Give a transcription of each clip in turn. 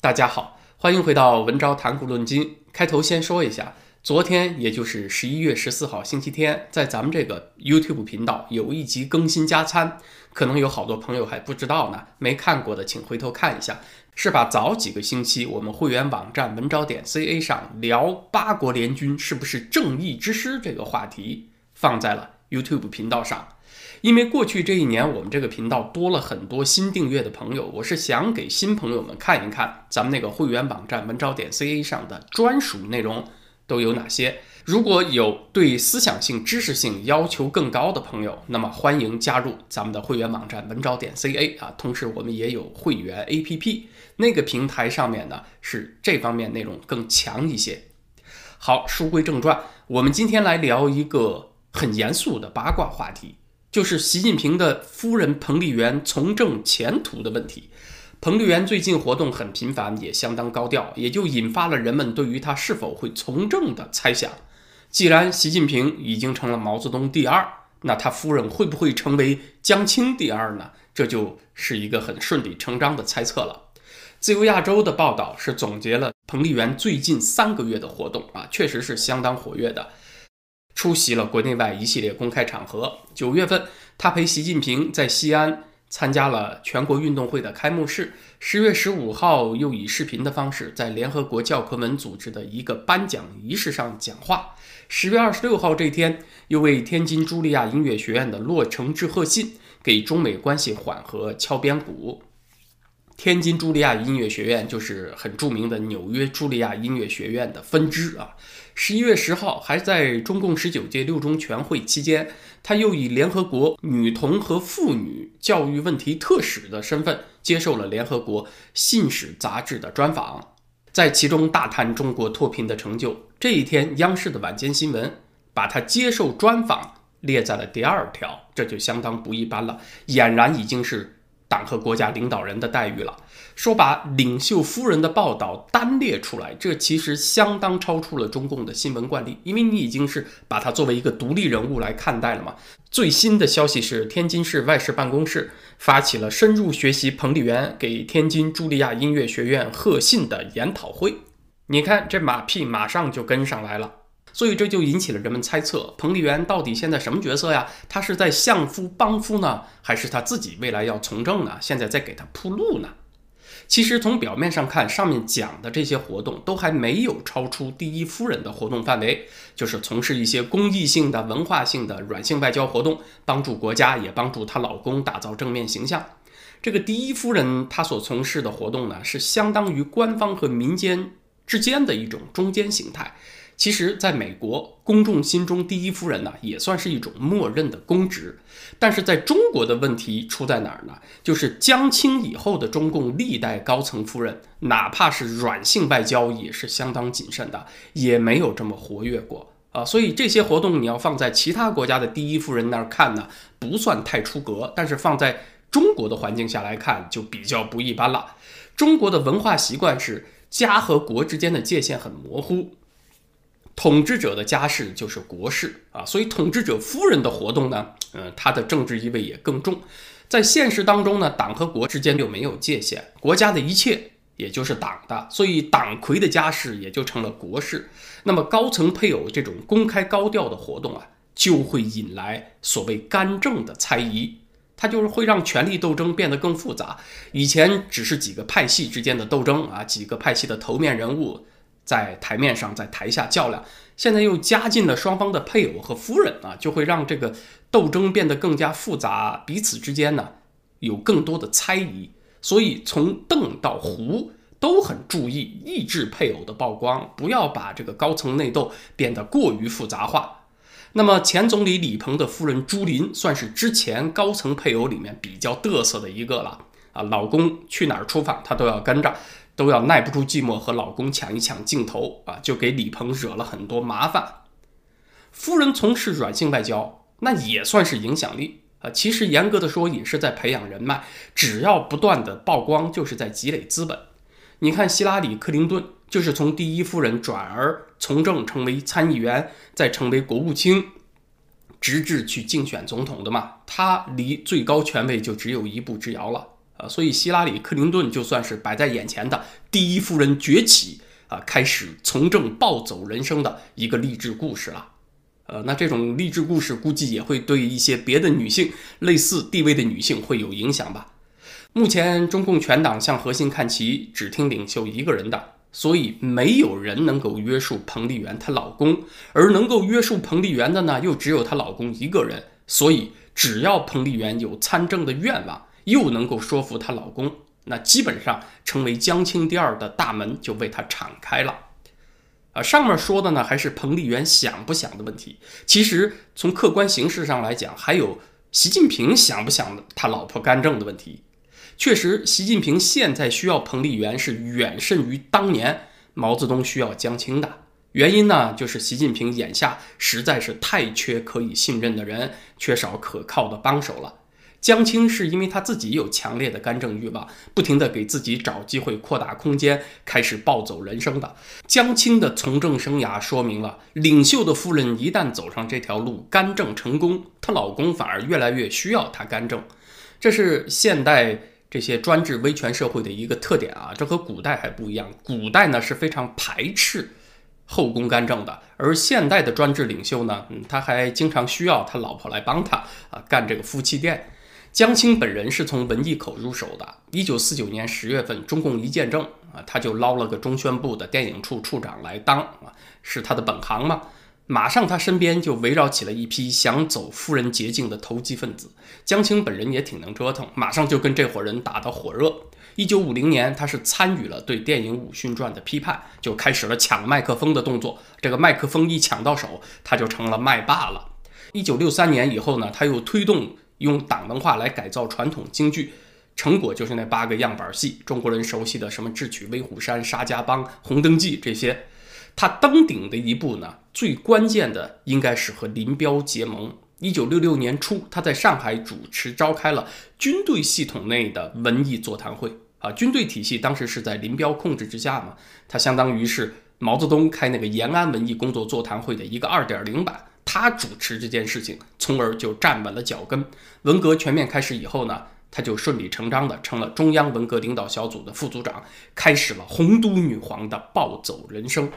大家好，欢迎回到文昭谈古论今。开头先说一下，昨天也就是十一月十四号星期天，在咱们这个 YouTube 频道有一集更新加餐，可能有好多朋友还不知道呢，没看过的请回头看一下。是把早几个星期我们会员网站文昭点 ca 上聊八国联军是不是正义之师这个话题放在了 YouTube 频道上。因为过去这一年，我们这个频道多了很多新订阅的朋友，我是想给新朋友们看一看咱们那个会员网站文招点 ca 上的专属内容都有哪些。如果有对思想性、知识性要求更高的朋友，那么欢迎加入咱们的会员网站文招点 ca 啊。同时，我们也有会员 app，那个平台上面呢是这方面内容更强一些。好，书归正传，我们今天来聊一个很严肃的八卦话题。就是习近平的夫人彭丽媛从政前途的问题。彭丽媛最近活动很频繁，也相当高调，也就引发了人们对于她是否会从政的猜想。既然习近平已经成了毛泽东第二，那他夫人会不会成为江青第二呢？这就是一个很顺理成章的猜测了。自由亚洲的报道是总结了彭丽媛最近三个月的活动啊，确实是相当活跃的。出席了国内外一系列公开场合。九月份，他陪习近平在西安参加了全国运动会的开幕式。十月十五号，又以视频的方式在联合国教科文组织的一个颁奖仪式上讲话。十月二十六号这天，又为天津茱莉亚音乐学院的落成致贺信，给中美关系缓和敲边鼓。天津茱莉亚音乐学院就是很著名的纽约茱莉亚音乐学院的分支啊。十一月十号，还在中共十九届六中全会期间，他又以联合国女童和妇女教育问题特使的身份接受了联合国信使杂志的专访，在其中大谈中国脱贫的成就。这一天，央视的晚间新闻把他接受专访列在了第二条，这就相当不一般了，俨然已经是。党和国家领导人的待遇了，说把领袖夫人的报道单列出来，这其实相当超出了中共的新闻惯例，因为你已经是把她作为一个独立人物来看待了嘛。最新的消息是，天津市外事办公室发起了深入学习彭丽媛给天津茱莉亚音乐学院贺信的研讨会。你看这马屁马上就跟上来了。所以这就引起了人们猜测，彭丽媛到底现在什么角色呀？她是在相夫帮夫呢，还是她自己未来要从政呢？现在在给她铺路呢？其实从表面上看，上面讲的这些活动都还没有超出第一夫人的活动范围，就是从事一些公益性的、文化性的软性外交活动，帮助国家，也帮助她老公打造正面形象。这个第一夫人她所从事的活动呢，是相当于官方和民间之间的一种中间形态。其实，在美国公众心中，第一夫人呢也算是一种默认的公职。但是，在中国的问题出在哪儿呢？就是江青以后的中共历代高层夫人，哪怕是软性外交，也是相当谨慎的，也没有这么活跃过啊。所以，这些活动你要放在其他国家的第一夫人那儿看呢，不算太出格；但是放在中国的环境下来看，就比较不一般了。中国的文化习惯是家和国之间的界限很模糊。统治者的家事就是国事啊，所以统治者夫人的活动呢，呃，她的政治意味也更重。在现实当中呢，党和国之间就没有界限，国家的一切也就是党的，所以党魁的家事也就成了国事。那么高层配偶这种公开高调的活动啊，就会引来所谓干政的猜疑，它就是会让权力斗争变得更复杂。以前只是几个派系之间的斗争啊，几个派系的头面人物。在台面上，在台下较量，现在又加进了双方的配偶和夫人啊，就会让这个斗争变得更加复杂，彼此之间呢有更多的猜疑。所以从邓到胡都很注意抑制配偶的曝光，不要把这个高层内斗变得过于复杂化。那么前总理李鹏的夫人朱琳算是之前高层配偶里面比较得瑟的一个了啊，老公去哪儿出访，她都要跟着。都要耐不住寂寞和老公抢一抢镜头啊，就给李鹏惹了很多麻烦。夫人从事软性外交，那也算是影响力啊。其实严格的说，也是在培养人脉。只要不断的曝光，就是在积累资本。你看，希拉里·克林顿就是从第一夫人转而从政，成为参议员，再成为国务卿，直至去竞选总统的嘛。他离最高权位就只有一步之遥了。啊，所以希拉里·克林顿就算是摆在眼前的第一夫人崛起啊，开始从政暴走人生的一个励志故事了。呃，那这种励志故事估计也会对一些别的女性类似地位的女性会有影响吧。目前中共全党向核心看齐，只听领袖一个人的，所以没有人能够约束彭丽媛她老公，而能够约束彭丽媛的呢，又只有她老公一个人。所以只要彭丽媛有参政的愿望，又能够说服她老公，那基本上成为江青第二的大门就为她敞开了。啊，上面说的呢，还是彭丽媛想不想的问题。其实从客观形势上来讲，还有习近平想不想他老婆干政的问题。确实，习近平现在需要彭丽媛是远甚于当年毛泽东需要江青的。原因呢，就是习近平眼下实在是太缺可以信任的人，缺少可靠的帮手了。江青是因为他自己有强烈的干政欲望，不停地给自己找机会扩大空间，开始暴走人生的。江青的从政生涯说明了，领袖的夫人一旦走上这条路，干政成功，她老公反而越来越需要她干政。这是现代这些专制威权社会的一个特点啊，这和古代还不一样。古代呢是非常排斥后宫干政的，而现代的专制领袖呢，嗯，他还经常需要他老婆来帮他啊，干这个夫妻店。江青本人是从文艺口入手的。一九四九年十月份，中共一建政啊，他就捞了个中宣部的电影处处长来当啊，是他的本行嘛。马上他身边就围绕起了一批想走夫人捷径的投机分子。江青本人也挺能折腾，马上就跟这伙人打得火热。一九五零年，他是参与了对电影《武训传》的批判，就开始了抢麦克风的动作。这个麦克风一抢到手，他就成了麦霸了。一九六三年以后呢，他又推动。用党文化来改造传统京剧，成果就是那八个样板戏，中国人熟悉的什么《智取威虎山》《沙家浜》《红灯记》这些。他登顶的一步呢，最关键的应该是和林彪结盟。一九六六年初，他在上海主持召开了军队系统内的文艺座谈会啊，军队体系当时是在林彪控制之下嘛，他相当于是毛泽东开那个延安文艺工作座谈会的一个二点零版。他主持这件事情，从而就站稳了脚跟。文革全面开始以后呢，他就顺理成章的成了中央文革领导小组的副组长，开始了红都女皇的暴走人生。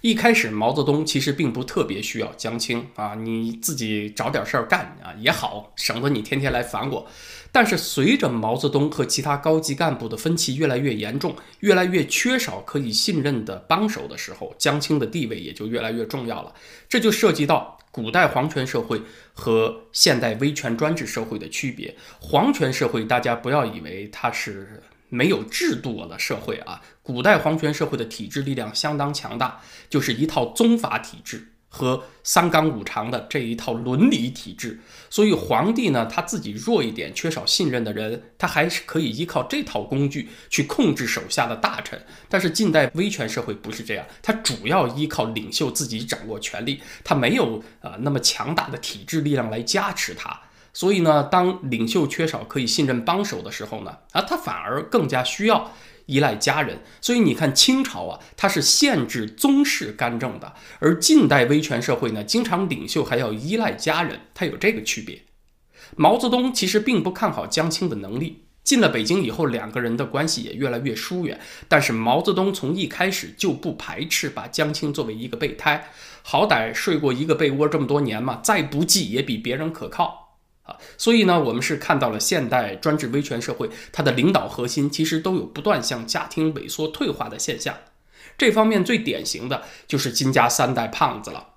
一开始，毛泽东其实并不特别需要江青啊，你自己找点事儿干啊也好，省得你天天来烦我。但是随着毛泽东和其他高级干部的分歧越来越严重，越来越缺少可以信任的帮手的时候，江青的地位也就越来越重要了。这就涉及到古代皇权社会和现代威权专制社会的区别。皇权社会，大家不要以为它是。没有制度的社会啊，古代皇权社会的体制力量相当强大，就是一套宗法体制和三纲五常的这一套伦理体制。所以皇帝呢，他自己弱一点，缺少信任的人，他还是可以依靠这套工具去控制手下的大臣。但是近代威权社会不是这样，他主要依靠领袖自己掌握权力，他没有啊那么强大的体制力量来加持他。所以呢，当领袖缺少可以信任帮手的时候呢，啊，他反而更加需要依赖家人。所以你看，清朝啊，它是限制宗室干政的，而近代威权社会呢，经常领袖还要依赖家人，它有这个区别。毛泽东其实并不看好江青的能力，进了北京以后，两个人的关系也越来越疏远。但是毛泽东从一开始就不排斥把江青作为一个备胎，好歹睡过一个被窝这么多年嘛，再不济也比别人可靠。啊，所以呢，我们是看到了现代专制威权社会，它的领导核心其实都有不断向家庭萎缩退化的现象。这方面最典型的就是金家三代胖子了。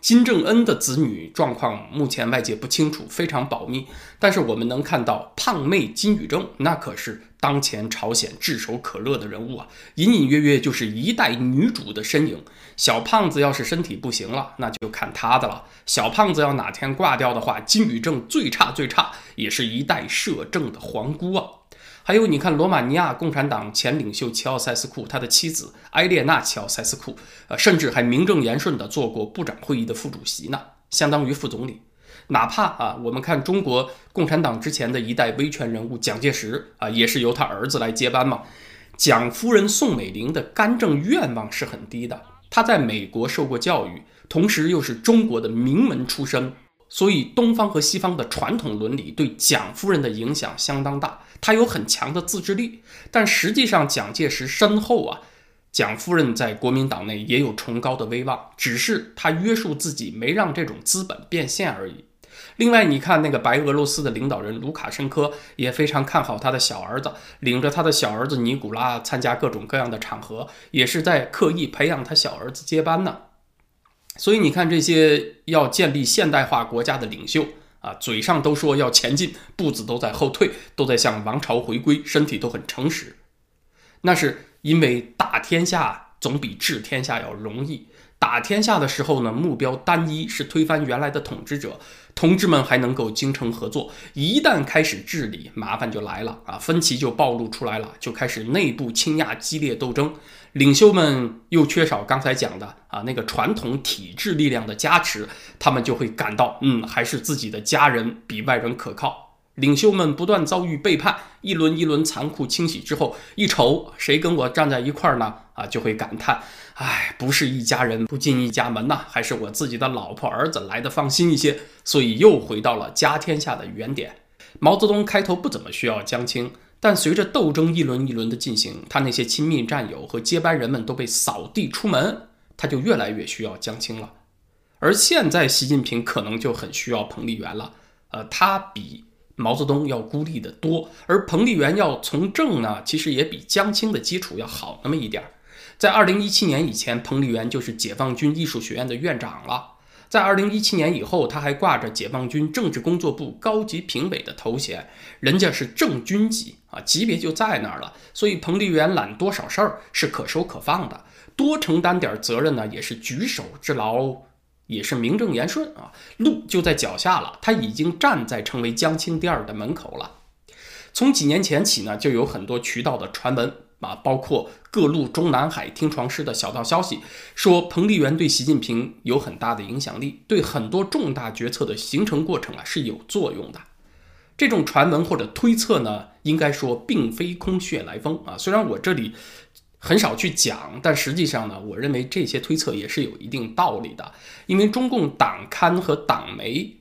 金正恩的子女状况目前外界不清楚，非常保密。但是我们能看到胖妹金宇正，那可是当前朝鲜炙手可热的人物啊，隐隐约约就是一代女主的身影。小胖子要是身体不行了，那就看他的了。小胖子要哪天挂掉的话，金宇正最差最差也是一代摄政的皇姑啊。还有，你看罗马尼亚共产党前领袖齐奥塞斯库，他的妻子埃列娜齐奥塞斯库，呃，甚至还名正言顺地做过部长会议的副主席呢，相当于副总理。哪怕啊，我们看中国共产党之前的一代威权人物蒋介石啊，也是由他儿子来接班嘛。蒋夫人宋美龄的干政愿望是很低的，她在美国受过教育，同时又是中国的名门出身。所以东方和西方的传统伦理对蒋夫人的影响相当大，她有很强的自制力。但实际上，蒋介石身后啊，蒋夫人在国民党内也有崇高的威望，只是她约束自己，没让这种资本变现而已。另外，你看那个白俄罗斯的领导人卢卡申科也非常看好他的小儿子，领着他的小儿子尼古拉参加各种各样的场合，也是在刻意培养他小儿子接班呢。所以你看，这些要建立现代化国家的领袖啊，嘴上都说要前进，步子都在后退，都在向王朝回归，身体都很诚实。那是因为打天下总比治天下要容易。打天下的时候呢，目标单一，是推翻原来的统治者，同志们还能够精诚合作。一旦开始治理，麻烦就来了啊，分歧就暴露出来了，就开始内部倾轧、激烈斗争。领袖们又缺少刚才讲的啊那个传统体制力量的加持，他们就会感到，嗯，还是自己的家人比外人可靠。领袖们不断遭遇背叛，一轮一轮残酷清洗之后，一瞅谁跟我站在一块儿呢？啊，就会感叹：哎，不是一家人不进一家门呐，还是我自己的老婆儿子来的放心一些。所以又回到了家天下的原点。毛泽东开头不怎么需要江青，但随着斗争一轮一轮的进行，他那些亲密战友和接班人们都被扫地出门，他就越来越需要江青了。而现在习近平可能就很需要彭丽媛了。呃，他比。毛泽东要孤立的多，而彭丽媛要从政呢，其实也比江青的基础要好那么一点儿。在二零一七年以前，彭丽媛就是解放军艺术学院的院长了。在二零一七年以后，他还挂着解放军政治工作部高级评委的头衔，人家是正军级啊，级别就在那儿了。所以彭丽媛揽多少事儿是可收可放的，多承担点责任呢，也是举手之劳。也是名正言顺啊，路就在脚下了，他已经站在成为江青第二的门口了。从几年前起呢，就有很多渠道的传闻啊，包括各路中南海听床师的小道消息，说彭丽媛对习近平有很大的影响力，对很多重大决策的形成过程啊是有作用的。这种传闻或者推测呢，应该说并非空穴来风啊，虽然我这里。很少去讲，但实际上呢，我认为这些推测也是有一定道理的。因为中共党刊和党媒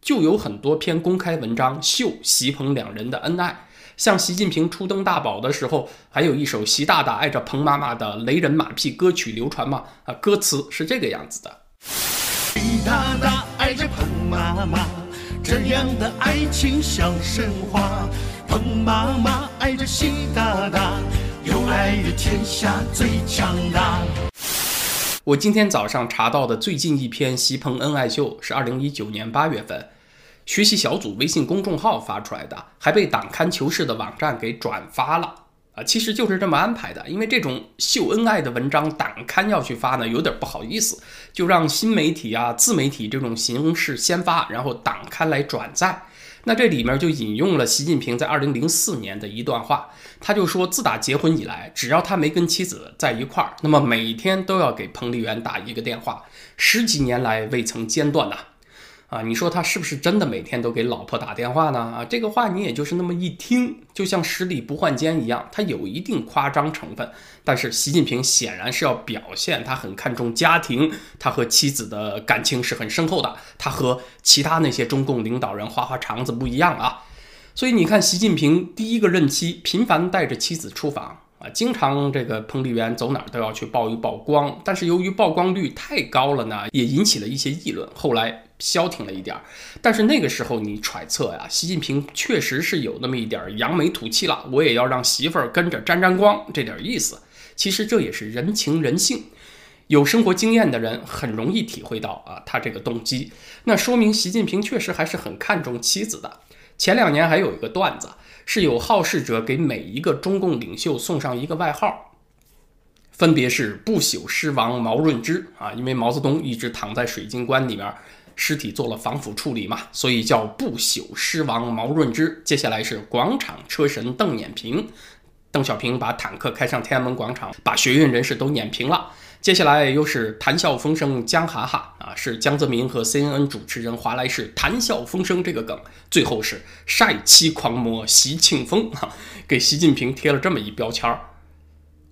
就有很多篇公开文章秀习彭两人的恩爱，像习近平初登大宝的时候，还有一首习大大爱着彭妈妈的雷人马屁歌曲流传嘛。啊，歌词是这个样子的：习大大爱着彭妈妈，这样的爱情像神话。彭妈妈爱着习大大。有爱的天下最强大。我今天早上查到的最近一篇习彭恩爱秀是二零一九年八月份，学习小组微信公众号发出来的，还被党刊求是的网站给转发了啊！其实就是这么安排的，因为这种秀恩爱的文章，党刊要去发呢，有点不好意思，就让新媒体啊、自媒体这种形式先发，然后党刊来转载。那这里面就引用了习近平在二零零四年的一段话，他就说，自打结婚以来，只要他没跟妻子在一块儿，那么每天都要给彭丽媛打一个电话，十几年来未曾间断呐。啊你说他是不是真的每天都给老婆打电话呢？啊，这个话你也就是那么一听，就像十里不换肩一样，它有一定夸张成分。但是习近平显然是要表现他很看重家庭，他和妻子的感情是很深厚的。他和其他那些中共领导人花花肠子不一样啊。所以你看，习近平第一个任期频繁带着妻子出访啊，经常这个彭丽媛走哪儿都要去曝一曝光。但是由于曝光率太高了呢，也引起了一些议论。后来。消停了一点儿，但是那个时候你揣测呀，习近平确实是有那么一点扬眉吐气了，我也要让媳妇儿跟着沾沾光，这点意思。其实这也是人情人性，有生活经验的人很容易体会到啊，他这个动机。那说明习近平确实还是很看重妻子的。前两年还有一个段子，是有好事者给每一个中共领袖送上一个外号，分别是不朽狮王毛润之啊，因为毛泽东一直躺在水晶棺里面。尸体做了防腐处理嘛，所以叫不朽狮王毛润之。接下来是广场车神邓演平，邓小平把坦克开上天安门广场，把学运人士都碾平了。接下来又是谈笑风生江哈哈啊，是江泽民和 CNN 主持人华莱士谈笑风生这个梗。最后是晒妻狂魔习庆丰哈，给习近平贴了这么一标签儿：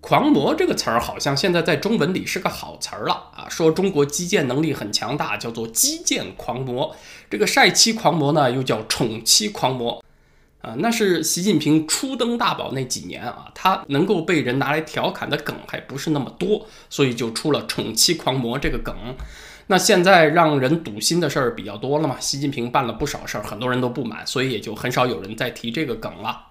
狂魔这个词儿好像现在在中文里是个好词儿了啊，说中国基建能力很强大，叫做基建狂魔。这个晒妻狂魔呢，又叫宠妻狂魔，啊，那是习近平初登大宝那几年啊，他能够被人拿来调侃的梗还不是那么多，所以就出了宠妻狂魔这个梗。那现在让人堵心的事儿比较多了嘛，习近平办了不少事儿，很多人都不满，所以也就很少有人再提这个梗了。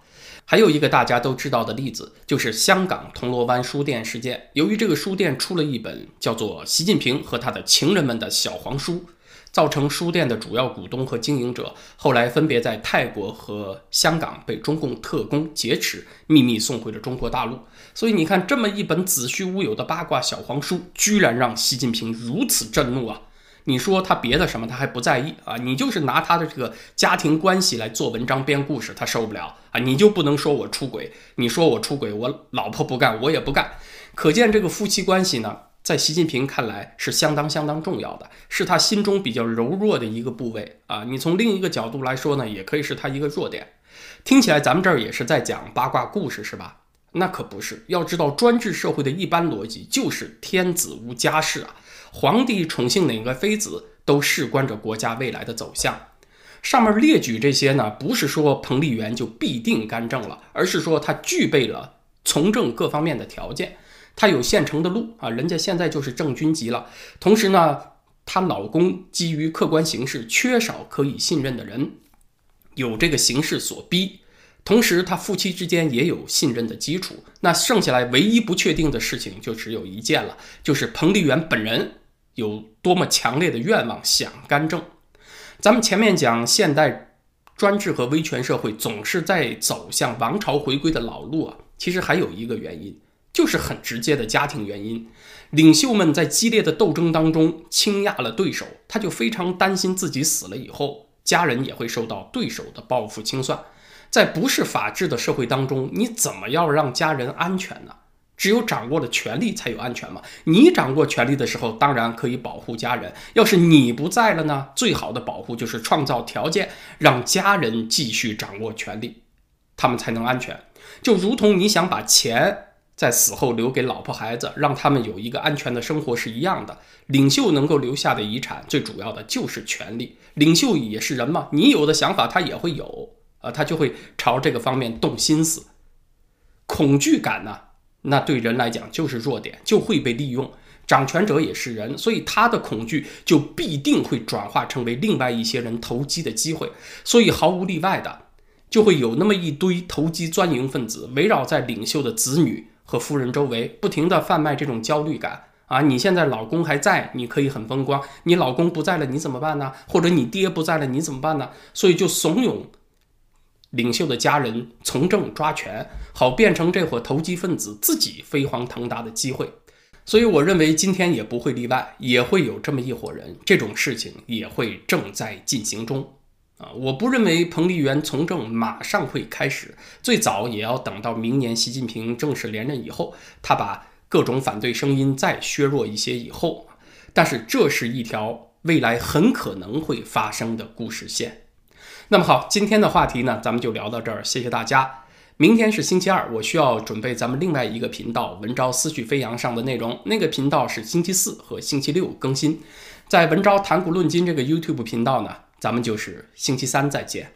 还有一个大家都知道的例子，就是香港铜锣湾书店事件。由于这个书店出了一本叫做《习近平和他的情人们》的小黄书，造成书店的主要股东和经营者后来分别在泰国和香港被中共特工劫持，秘密送回了中国大陆。所以你看，这么一本子虚乌有的八卦小黄书，居然让习近平如此震怒啊！你说他别的什么他还不在意啊？你就是拿他的这个家庭关系来做文章编故事，他受不了啊！你就不能说我出轨？你说我出轨，我老婆不干，我也不干。可见这个夫妻关系呢，在习近平看来是相当相当重要的，是他心中比较柔弱的一个部位啊。你从另一个角度来说呢，也可以是他一个弱点。听起来咱们这儿也是在讲八卦故事是吧？那可不是。要知道专制社会的一般逻辑就是天子无家事啊。皇帝宠幸哪个妃子，都事关着国家未来的走向。上面列举这些呢，不是说彭丽媛就必定干政了，而是说她具备了从政各方面的条件，她有现成的路啊，人家现在就是正军级了。同时呢，她老公基于客观形势缺少可以信任的人，有这个形势所逼。同时，他夫妻之间也有信任的基础。那剩下来唯一不确定的事情就只有一件了，就是彭丽媛本人有多么强烈的愿望想干政。咱们前面讲，现代专制和威权社会总是在走向王朝回归的老路啊。其实还有一个原因，就是很直接的家庭原因。领袖们在激烈的斗争当中倾轧了对手，他就非常担心自己死了以后，家人也会受到对手的报复清算。在不是法治的社会当中，你怎么要让家人安全呢？只有掌握了权力才有安全嘛。你掌握权力的时候，当然可以保护家人。要是你不在了呢？最好的保护就是创造条件，让家人继续掌握权力，他们才能安全。就如同你想把钱在死后留给老婆孩子，让他们有一个安全的生活是一样的。领袖能够留下的遗产，最主要的就是权力。领袖也是人嘛，你有的想法他也会有。啊，他就会朝这个方面动心思。恐惧感呢，那对人来讲就是弱点，就会被利用。掌权者也是人，所以他的恐惧就必定会转化成为另外一些人投机的机会。所以毫无例外的，就会有那么一堆投机钻营分子围绕在领袖的子女和夫人周围，不停的贩卖这种焦虑感。啊，你现在老公还在，你可以很风光；你老公不在了，你怎么办呢？或者你爹不在了，你怎么办呢？所以就怂恿。领袖的家人从政抓权，好变成这伙投机分子自己飞黄腾达的机会。所以，我认为今天也不会例外，也会有这么一伙人，这种事情也会正在进行中。啊，我不认为彭丽媛从政马上会开始，最早也要等到明年习近平正式连任以后，他把各种反对声音再削弱一些以后。但是，这是一条未来很可能会发生的故事线。那么好，今天的话题呢，咱们就聊到这儿，谢谢大家。明天是星期二，我需要准备咱们另外一个频道“文昭思绪飞扬”上的内容，那个频道是星期四和星期六更新。在“文昭谈股论金”这个 YouTube 频道呢，咱们就是星期三再见。